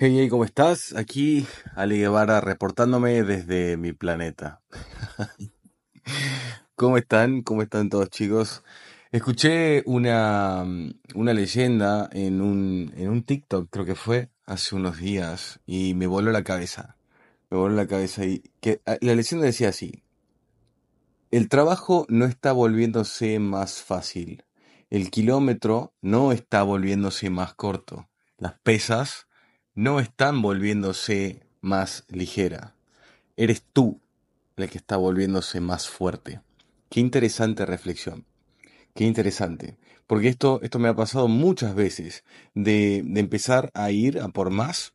Hey, hey, ¿cómo estás? Aquí Ali Guevara reportándome desde mi planeta. ¿Cómo están? ¿Cómo están todos chicos? Escuché una, mm, una leyenda en un, en un TikTok, creo que fue, hace unos días, y me voló la cabeza. Me voló la cabeza y que ah, la leyenda decía así, el trabajo no está volviéndose más fácil, el kilómetro no está volviéndose más corto, las pesas no están volviéndose más ligera. Eres tú el que está volviéndose más fuerte. Qué interesante reflexión. Qué interesante. Porque esto, esto me ha pasado muchas veces de, de empezar a ir a por más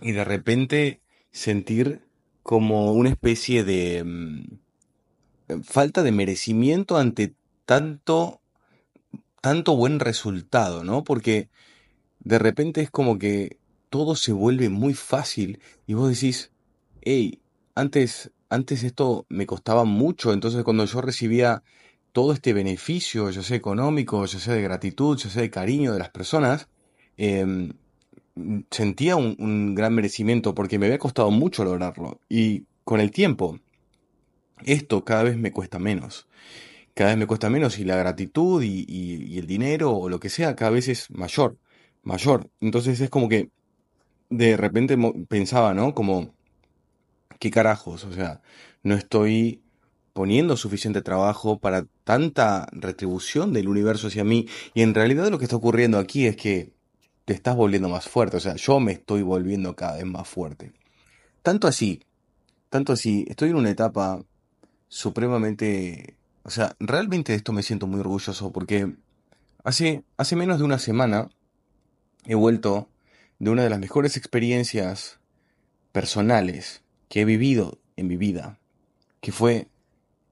y de repente sentir como una especie de mm, falta de merecimiento ante tanto, tanto buen resultado, ¿no? Porque de repente es como que todo se vuelve muy fácil y vos decís, hey, antes, antes esto me costaba mucho, entonces cuando yo recibía todo este beneficio, ya sea económico, ya sea de gratitud, ya sea de cariño de las personas, em, sentía un, gran merecimiento porque me había costado mucho lograrlo. Y con el tiempo, esto cada vez me cuesta menos. Cada vez me cuesta menos y la gratitud y, y- y el dinero o lo que sea cada vez es mayor, mayor. Entonces es como que de repente pensaba, ¿no? Como, ¿qué carajos? O sea, no estoy poniendo suficiente trabajo para tanta retribución del universo hacia mí. Y en realidad lo que está ocurriendo aquí es que te estás volviendo más fuerte. O sea, yo me estoy volviendo cada vez más fuerte. Tanto así, tanto así, estoy en una etapa supremamente... O sea, realmente de esto me siento muy orgulloso porque hace, hace menos de una semana he vuelto de una de las mejores experiencias personales que he vivido en mi vida, que fue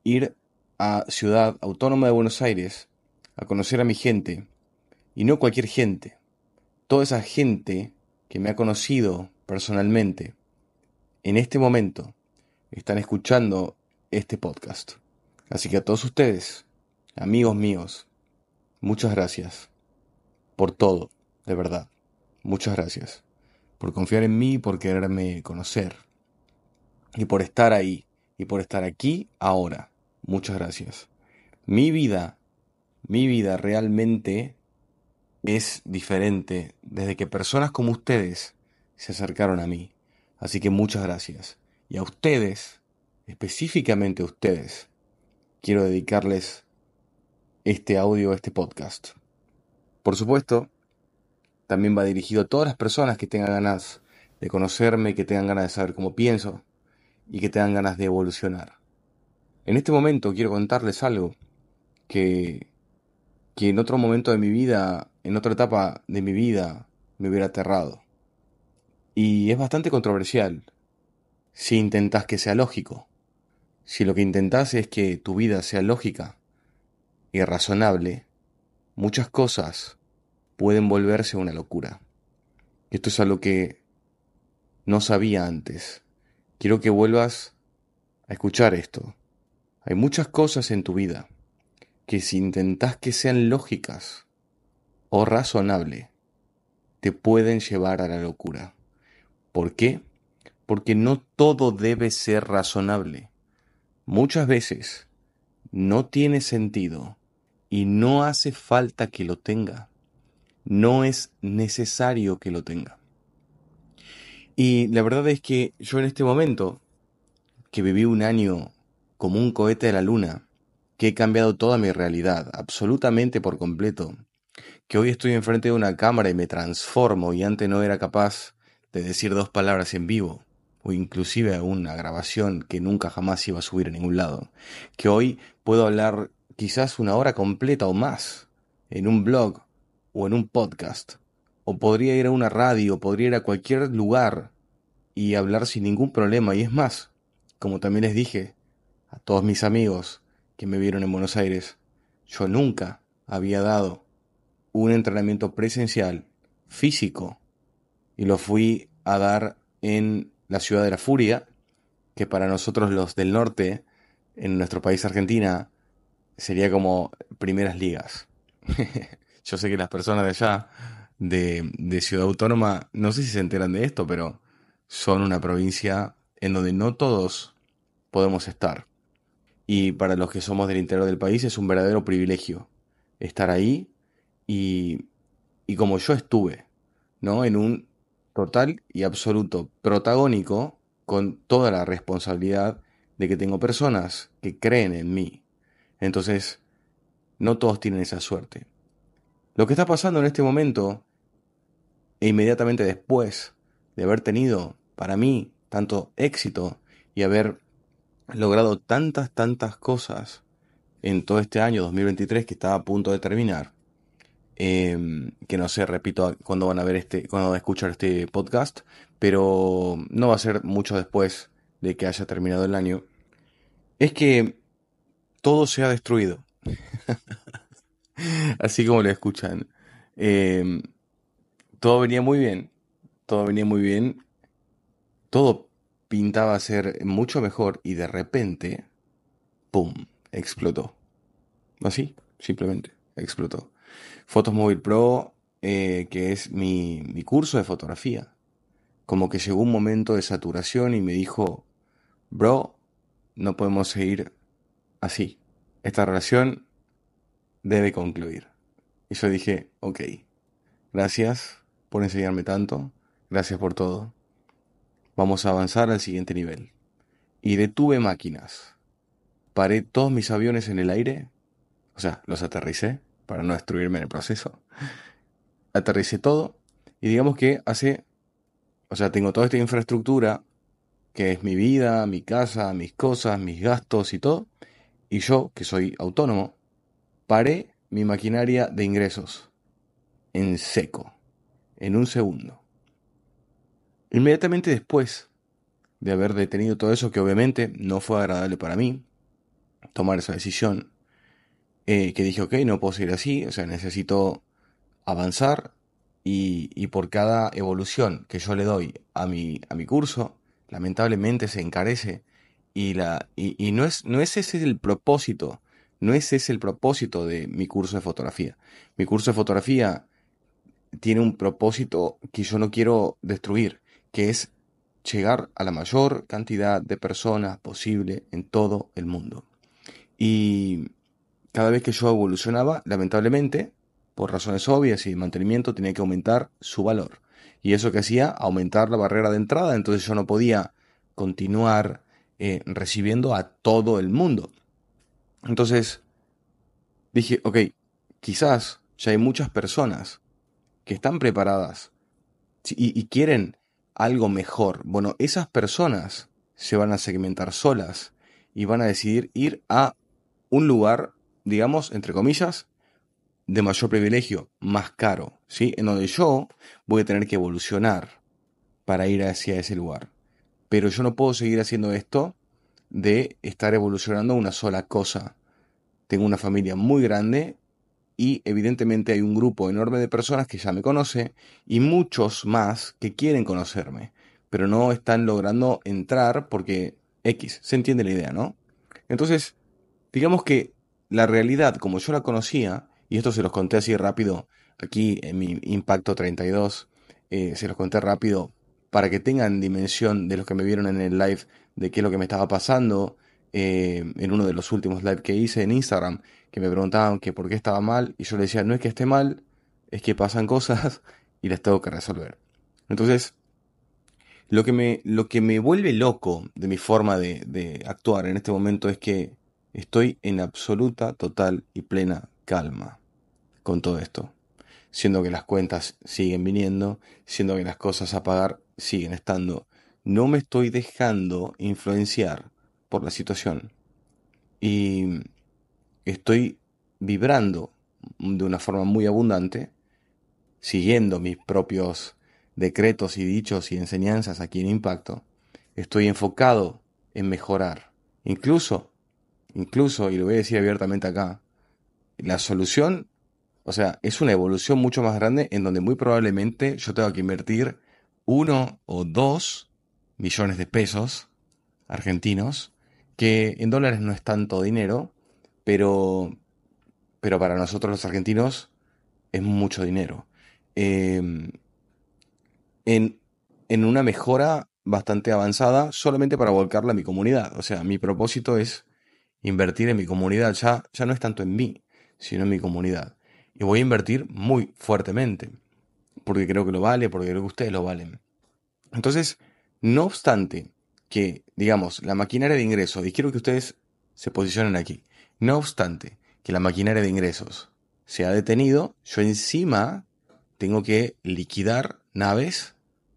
ir a Ciudad Autónoma de Buenos Aires a conocer a mi gente, y no cualquier gente, toda esa gente que me ha conocido personalmente, en este momento están escuchando este podcast. Así que a todos ustedes, amigos míos, muchas gracias por todo, de verdad. Muchas gracias por confiar en mí, por quererme conocer y por estar ahí y por estar aquí ahora. Muchas gracias. Mi vida, mi vida realmente es diferente desde que personas como ustedes se acercaron a mí. Así que muchas gracias. Y a ustedes, específicamente a ustedes, quiero dedicarles este audio, este podcast. Por supuesto, también va dirigido a todas las personas que tengan ganas de conocerme, que tengan ganas de saber cómo pienso y que tengan ganas de evolucionar. En este momento quiero contarles algo que, que en otro momento de mi vida, en otra etapa de mi vida, me hubiera aterrado. Y es bastante controversial si intentás que sea lógico. Si lo que intentás es que tu vida sea lógica y razonable, muchas cosas pueden volverse una locura. Esto es algo que no sabía antes. Quiero que vuelvas a escuchar esto. Hay muchas cosas en tu vida que si intentás que sean lógicas o razonables, te pueden llevar a la locura. ¿Por qué? Porque no todo debe ser razonable. Muchas veces no tiene sentido y no hace falta que lo tenga. No es necesario que lo tenga. Y la verdad es que yo en este momento, que viví un año como un cohete de la luna, que he cambiado toda mi realidad, absolutamente por completo, que hoy estoy enfrente de una cámara y me transformo y antes no era capaz de decir dos palabras en vivo, o inclusive una grabación que nunca jamás iba a subir a ningún lado, que hoy puedo hablar quizás una hora completa o más en un blog o en un podcast, o podría ir a una radio, podría ir a cualquier lugar y hablar sin ningún problema, y es más, como también les dije a todos mis amigos que me vieron en Buenos Aires, yo nunca había dado un entrenamiento presencial físico y lo fui a dar en la ciudad de la furia, que para nosotros los del norte, en nuestro país Argentina, sería como primeras ligas. Yo sé que las personas de allá de, Ciudad Autónoma, no sé si se enteran de esto, pero son una provincia en donde no todos podemos estar. Y para los que somos del interior del país es un verdadero privilegio estar ahí y, y como yo estuve, ¿no? En un total y absoluto protagónico con toda la responsabilidad de que tengo personas que creen en mí. Entonces, no todos tienen esa suerte. Lo que está pasando en este momento, e inmediatamente después de haber tenido, para mí, tanto éxito y haber logrado tantas, tantas cosas en todo este año 2023 que estaba a punto de terminar, em, que no sé, repito, cuando van a ver este, cuando van a escuchar este podcast, pero no va a ser mucho después de que haya terminado el año, es que todo se ha destruido. Así como lo escuchan. Em, todo venía muy bien, todo venía muy bien, todo pintaba ser mucho mejor y de repente, ¡pum!, explotó. Así, simplemente, explotó. Fotos Móvil Pro, eh, que es mi, mi curso de fotografía, como que llegó un momento de saturación y me dijo, bro, no podemos seguir así. Esta relación debe concluir. Y yo dije, ok, gracias por enseñarme tanto, gracias por todo. Vamos a avanzar al siguiente nivel. Y detuve máquinas. Paré todos mis aviones en el aire, o sea, los aterricé para no destruirme en el proceso. Aterricé todo y digamos que hace, o sea, tengo toda esta infraestructura que es mi vida, mi casa, mis cosas, mis gastos y todo. Y yo, que soy autónomo, paré mi maquinaria de ingresos en seco, en un segundo. Inmediatamente después de haber detenido todo eso, que obviamente no fue agradable para mí, tomar esa decisión, eh, que dije, ok, no puedo seguir así, o sea, necesito avanzar y, y, por cada evolución que yo le doy a mi, a mi curso, lamentablemente se encarece y, la, y, y no, es, no es ese el propósito, no es ese el propósito de mi curso de fotografía. Mi curso de fotografía tiene un propósito que yo no quiero destruir, que es llegar a la mayor cantidad de personas posible en todo el mundo. Y cada vez que yo evolucionaba, lamentablemente, por razones obvias y de mantenimiento, tenía que aumentar su valor. Y eso que hacía, aumentar la barrera de entrada, entonces yo no podía continuar eh, recibiendo a todo el mundo. Entonces dije, ok, quizás ya hay muchas personas que están preparadas y, y quieren algo mejor. Bueno, esas personas se van a segmentar solas y van a decidir ir a un lugar, digamos, entre comillas, de mayor privilegio, más caro, ¿sí? En donde yo voy a tener que evolucionar para ir hacia ese lugar. Pero yo no puedo seguir haciendo esto de estar evolucionando una sola cosa. Tengo una familia muy grande y evidentemente hay un grupo enorme de personas que ya me conoce y muchos más que quieren conocerme, pero no están logrando entrar porque X, se entiende la idea, ¿no? Entonces, digamos que la realidad como yo la conocía y esto se los conté así rápido aquí en mi Impacto 32, eh, se los conté rápido para que tengan dimensión de los que me vieron en el live de qué es lo que me estaba pasando eh, en uno de los últimos live que hice en Instagram, que me preguntaban que por qué estaba mal y yo les decía, no es que esté mal, es que pasan cosas y las tengo que resolver. Entonces, lo que me, lo que me vuelve loco de mi forma de, de actuar en este momento es que estoy en absoluta, total y plena calma con todo esto. Siendo que las cuentas siguen viniendo, siendo que las cosas a pagar siguen estando. No me estoy dejando influenciar por la situación. Y estoy vibrando de una forma muy abundante, siguiendo mis propios decretos y dichos y enseñanzas aquí en Impacto. Estoy enfocado en mejorar. Incluso, incluso, y lo voy a decir abiertamente acá, la solución, o sea, es una evolución mucho más grande en donde muy probablemente yo tengo que invertir uno o dos millones de pesos argentinos, que en dólares no es tanto dinero, pero, pero para nosotros los argentinos es mucho dinero. em, en, en una mejora bastante avanzada solamente para volcarla a mi comunidad. O sea, mi propósito es invertir en mi comunidad. Ya, ya no es tanto en mí, sino en mi comunidad. Y voy a invertir muy fuertemente. Porque creo que lo vale, porque creo que ustedes lo valen. Entonces, no obstante que, digamos, la maquinaria de ingresos, y quiero que ustedes se posicionen aquí, no obstante que la maquinaria de ingresos se ha detenido, yo encima tengo que liquidar naves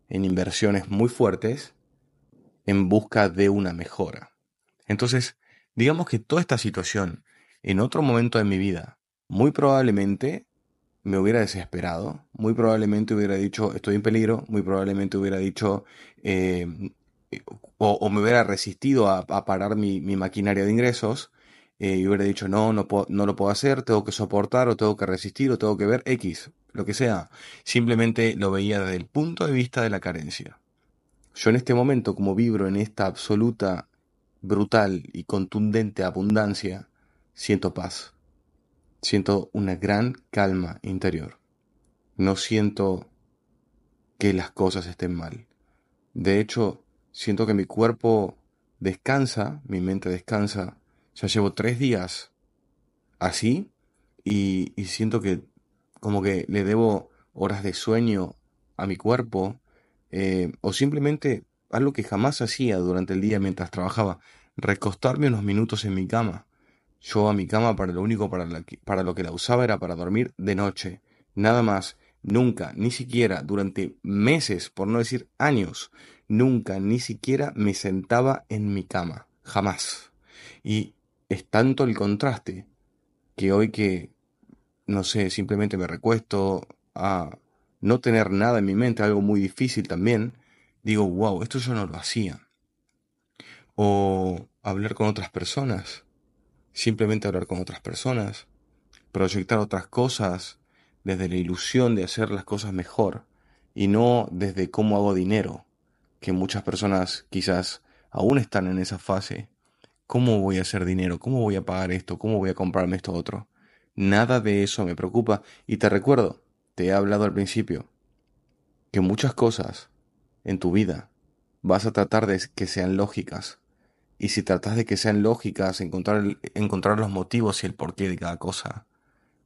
en inversiones muy fuertes en busca de una mejora. Entonces, digamos que toda esta situación en otro momento de mi vida, muy probablemente me hubiera desesperado, muy probablemente hubiera dicho estoy en peligro, muy probablemente hubiera dicho eh, o, me hubiera resistido a, parar mi, maquinaria de ingresos eh, y hubiera dicho no, no, no lo puedo hacer, tengo que soportar o tengo que resistir o tengo que ver X, lo que sea. Simplemente lo veía desde el punto de vista de la carencia. Yo en este momento, como vibro en esta absoluta, brutal y contundente abundancia, siento paz. Siento una gran calma interior. No siento que las cosas estén mal. De hecho, siento que mi cuerpo descansa, mi mente descansa. Ya llevo tres días así y, siento que como que le debo horas de sueño a mi cuerpo, eh, o simplemente algo que jamás hacía durante el día mientras trabajaba, recostarme unos minutos en mi cama. Yo a mi cama para lo único para, lo que la usaba era para dormir de noche, nada más, nunca, ni siquiera durante meses, por no decir años, nunca, ni siquiera me sentaba en mi cama, jamás. Y es tanto el contraste que hoy que, no sé, simplemente me recuesto a no tener nada en mi mente, algo muy difícil también, digo, wow, esto yo no lo hacía. O hablar con otras personas, simplemente hablar con otras personas, proyectar otras cosas desde la ilusión de hacer las cosas mejor y no desde cómo hago dinero, que muchas personas quizás aún están en esa fase. ¿Cómo voy a hacer dinero? ¿Cómo voy a pagar esto? ¿Cómo voy a comprarme esto otro? Nada de eso me preocupa. Y te recuerdo, te he hablado al principio, que muchas cosas en tu vida vas a tratar de que sean lógicas. Y si tratas de que sean lógicas, encontrar, encontrar los motivos y el porqué de cada cosa,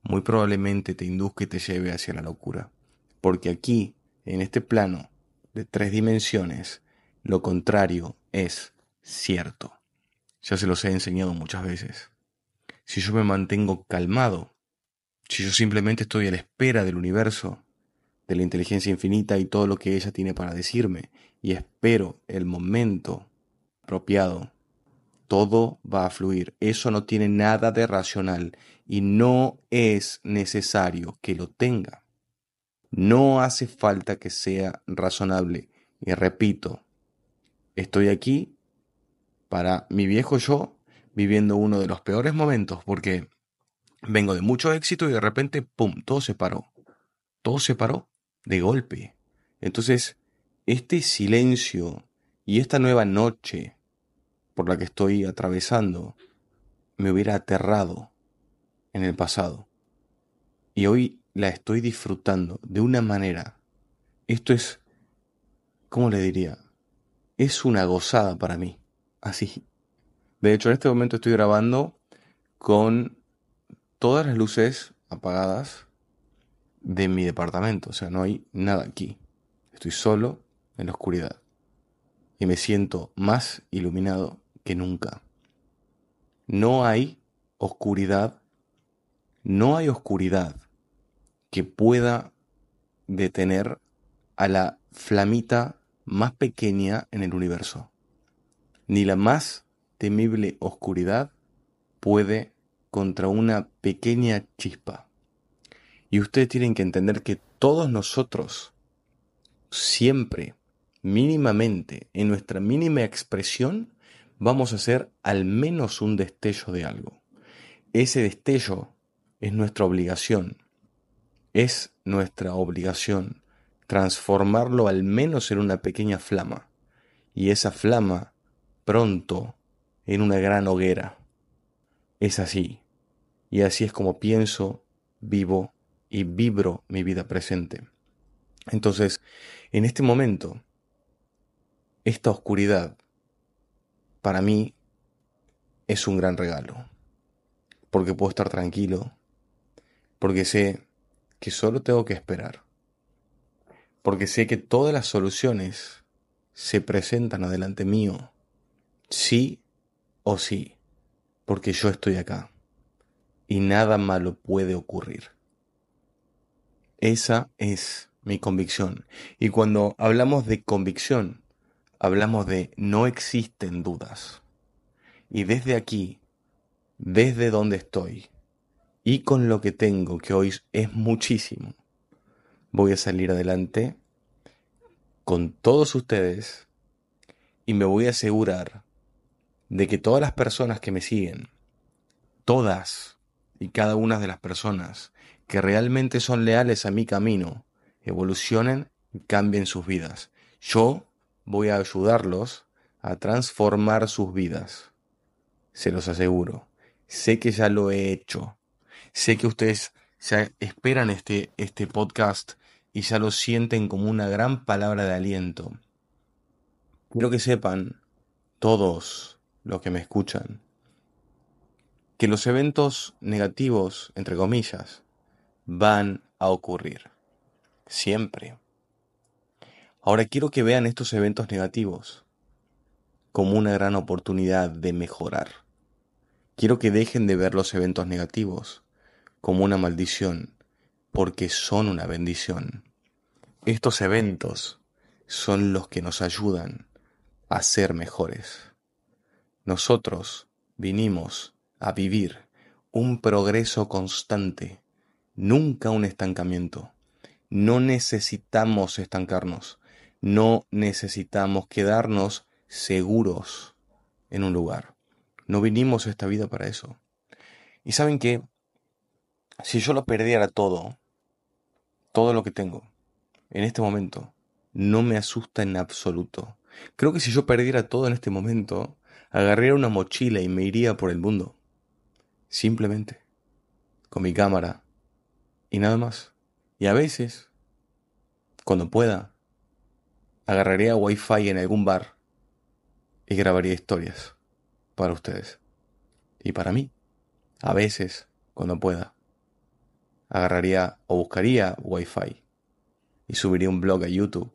muy probablemente te induzca y te lleve hacia la locura. Porque aquí, en este plano de tres dimensiones, lo contrario es cierto. Ya se los he enseñado muchas veces si yo me mantengo calmado, si yo simplemente estoy a la espera del universo, de la inteligencia infinita y todo lo que ella tiene para decirme, y espero el momento apropiado, todo va a fluir. Eso no tiene nada de racional y no es necesario que lo tenga. No hace falta que sea razonable. Y repito, estoy aquí para mi viejo yo viviendo uno de los peores momentos porque vengo de mucho éxito y de repente, ¡pum!, todo se paró. Todo se paró de golpe. Entonces, este silencio y esta nueva noche por la que estoy atravesando me hubiera aterrado en el pasado. Y hoy la estoy disfrutando de una manera. Esto es, ¿cómo le diría? Es una gozada para mí. Así. De hecho, en este momento estoy grabando con todas las luces apagadas de mi departamento. O sea, no hay nada aquí. Estoy solo en la oscuridad. Y me siento más iluminado que nunca. No hay oscuridad. No hay oscuridad que pueda detener a la flamita más pequeña en el universo. Ni la más temible oscuridad puede contra una pequeña chispa. Y ustedes tienen que entender que todos nosotros, siempre, mínimamente, en nuestra mínima expresión, vamos a hacer al menos un destello de algo. Ese destello es nuestra obligación. Es nuestra obligación transformarlo al menos en una pequeña flama. Y esa flama pronto en una gran hoguera. Es así. Y así es como pienso, vivo y vibro mi vida presente. Entonces, en este momento, esta oscuridad, para mí, es un gran regalo. Porque puedo estar tranquilo, porque sé que solo tengo que esperar, porque sé que todas las soluciones se presentan adelante mío, sí o sí, porque yo estoy acá y nada malo puede ocurrir. Esa es mi convicción. Y cuando hablamos de convicción, hablamos de no existen dudas. Y desde aquí, desde donde estoy, y con lo que tengo, que hoy es muchísimo, voy a salir adelante con todos ustedes y me voy a asegurar de que todas las personas que me siguen, todas y cada una de las personas que realmente son leales a mi camino, evolucionen y cambien sus vidas. Yo voy a ayudarlos a transformar sus vidas. Se los aseguro. Sé que ya lo he hecho. Sé que ustedes ya esperan este, este podcast y ya lo sienten como una gran palabra de aliento. Quiero que sepan, todos los que me escuchan, que los eventos negativos, entre comillas, van a ocurrir. Siempre. Ahora quiero que vean estos eventos negativos como una gran oportunidad de mejorar. Quiero que dejen de ver los eventos negativos como una maldición, porque son una bendición. Estos eventos son los que nos ayudan a ser mejores. Nosotros vinimos a vivir un progreso constante, nunca un estancamiento. No necesitamos estancarnos, no necesitamos quedarnos seguros en un lugar. No vinimos a esta vida para eso. Y saben que si yo lo perdiera todo, todo lo que tengo, en este momento, no me asusta en absoluto. Creo que si yo perdiera todo en este momento, agarraría una mochila y me iría por el mundo. Simplemente. Con mi cámara. Y nada más. Y a veces, cuando pueda, agarraría wifi en algún bar y grabaría historias para ustedes. Y para mí. A veces, cuando pueda agarraría o buscaría Wi-Fi y subiría un blog a YouTube.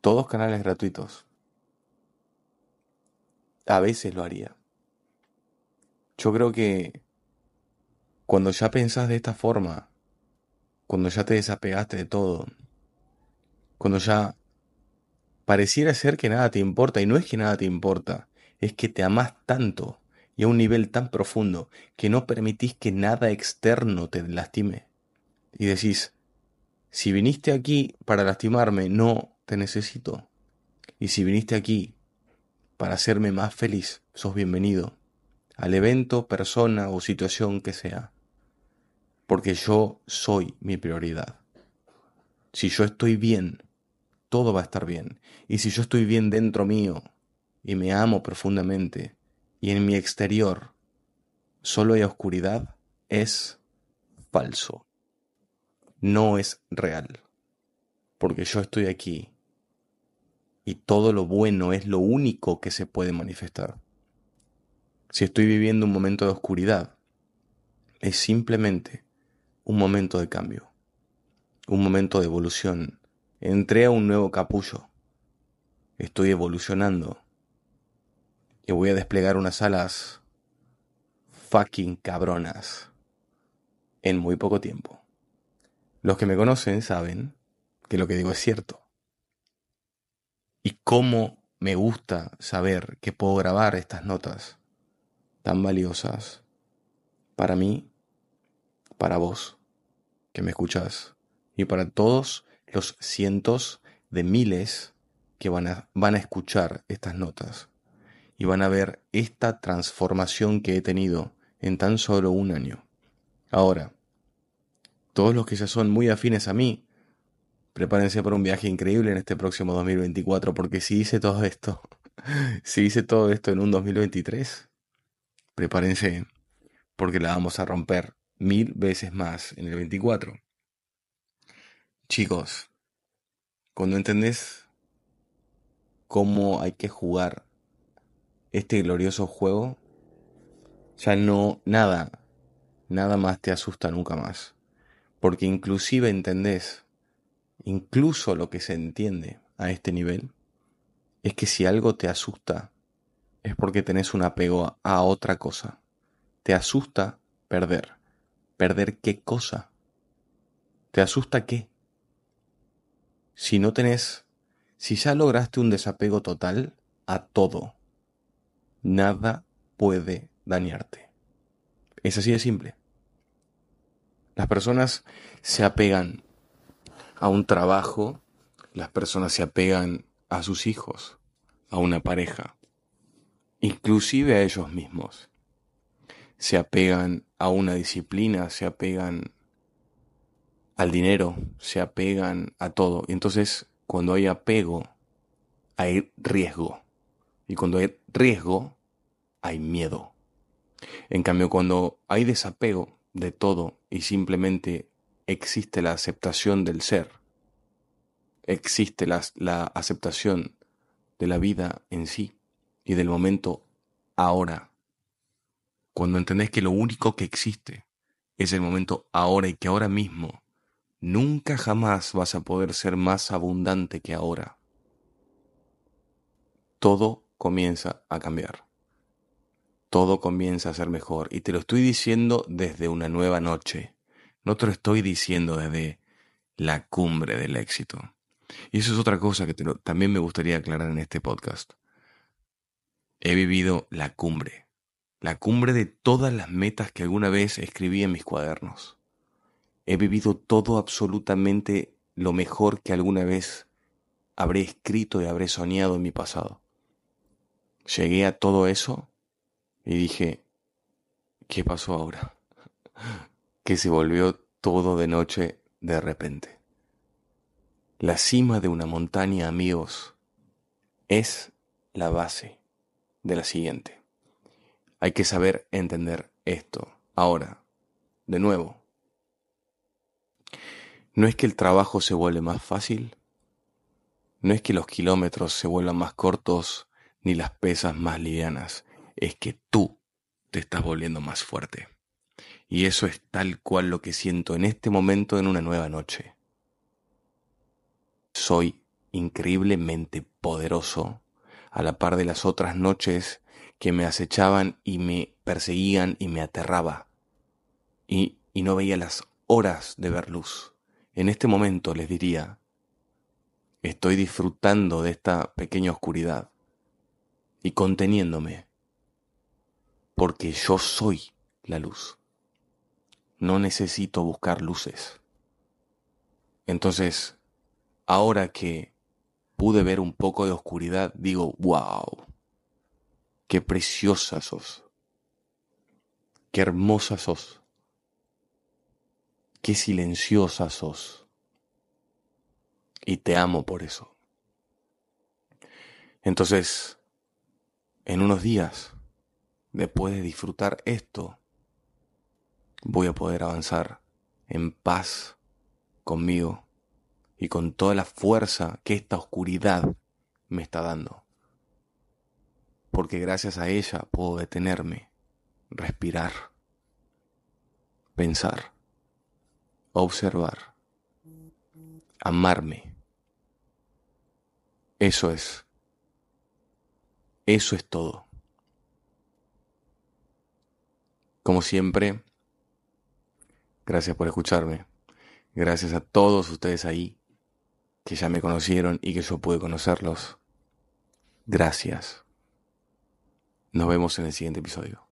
Todos canales gratuitos. A veces lo haría. Yo creo que cuando ya pensás de esta forma, cuando ya te desapegaste de todo, cuando ya pareciera ser que nada te importa, y no es que nada te importa, es que te amás tanto y a un nivel tan profundo que no permitís que nada externo te lastime. Y decís, si viniste aquí para lastimarme, no te necesito. Y si viniste aquí para hacerme más feliz, sos bienvenido al evento, persona o situación que sea. Porque yo soy mi prioridad. Si yo estoy bien, todo va a estar bien. Y si yo estoy bien dentro mío y me amo profundamente, y en mi exterior solo hay oscuridad, es falso. No es real. Porque yo estoy aquí y todo lo bueno es lo único que se puede manifestar. Si estoy viviendo un momento de oscuridad, es simplemente un momento de cambio, un momento de evolución. Entré a un nuevo capullo. Estoy evolucionando y voy a desplegar unas alas fucking cabronas en muy poco tiempo. Los que me conocen saben que lo que digo es cierto. Y cómo me gusta saber que puedo grabar estas notas tan valiosas para mí, para vos que me escuchas y para todos los cientos de miles que van a, van a escuchar estas notas y van a ver esta transformación que he tenido en tan solo un año. Ahora, todos los que ya son muy afines a mí, prepárense para un viaje increíble en este próximo 2024, porque si hice todo esto, si hice todo esto en un 2023, prepárense, porque la vamos a romper mil veces más en el 24. Chicos, cuando entendés cómo hay que jugar este glorioso juego, ya no, nada, nada más te asusta nunca más. Porque inclusive entendés, incluso lo que se entiende a este nivel, es que si algo te asusta, es porque tenés un apego a otra cosa. Te asusta perder. ¿Perder qué cosa? ¿Te asusta qué? Si no tenés, si ya lograste un desapego total a todo, nada puede dañarte. Es así de simple. Las personas se apegan a un trabajo, las personas se apegan a sus hijos, a una pareja, inclusive a ellos mismos. Se apegan a una disciplina, se apegan al dinero, se apegan a todo. Y entonces, cuando hay apego, hay riesgo. Y cuando hay riesgo, hay miedo. En cambio, cuando hay desapego de todo y simplemente existe la aceptación del ser, existe la, aceptación de la vida en sí y del momento ahora. Cuando entendés que lo único que existe es el momento ahora y que ahora mismo Nunca jamás vas a poder ser más abundante que ahora. Todo comienza a cambiar. Todo comienza a ser mejor. Y te lo estoy diciendo desde una nueva noche. No te lo estoy diciendo desde la cumbre del éxito. Y eso es otra cosa que también me gustaría aclarar en este podcast. He vivido la cumbre. La cumbre de todas las metas que alguna vez escribí en mis cuadernos. He vivido todo absolutamente lo mejor que alguna vez habré escrito y habré soñado en mi pasado. Llegué a todo eso y dije, ¿qué pasó ahora? que se volvió todo de noche de repente. La cima de una montaña, amigos, es la base de la siguiente. Hay que saber entender esto. Ahora, de nuevo, no es que el trabajo se vuelve más fácil, no es que los kilómetros se vuelvan más cortos ni las pesas más livianas, es que tú te estás volviendo más fuerte. Y eso es tal cual lo que siento en este momento en una nueva noche. Soy increíblemente poderoso a la par de las otras noches que me acechaban y me perseguían y me aterraba. Y, y no veía las horas de ver luz. En este momento les diría, estoy disfrutando de esta pequeña oscuridad y conteniéndome, porque yo soy la luz. No necesito buscar luces. Entonces, ahora que pude ver un poco de oscuridad, digo, wow, qué preciosa sos, qué hermosa sos qué silenciosa sos. Y te amo por eso. Entonces, en unos días, después de disfrutar esto, voy a poder avanzar en paz conmigo y con toda la fuerza que esta oscuridad me está dando. Porque gracias a ella puedo detenerme, respirar, pensar observar, amarme. Eso es. Eso es todo. Como siempre, gracias por escucharme. Gracias a todos ustedes ahí que ya me conocieron y que yo pude conocerlos. Gracias. Nos vemos en el siguiente episodio.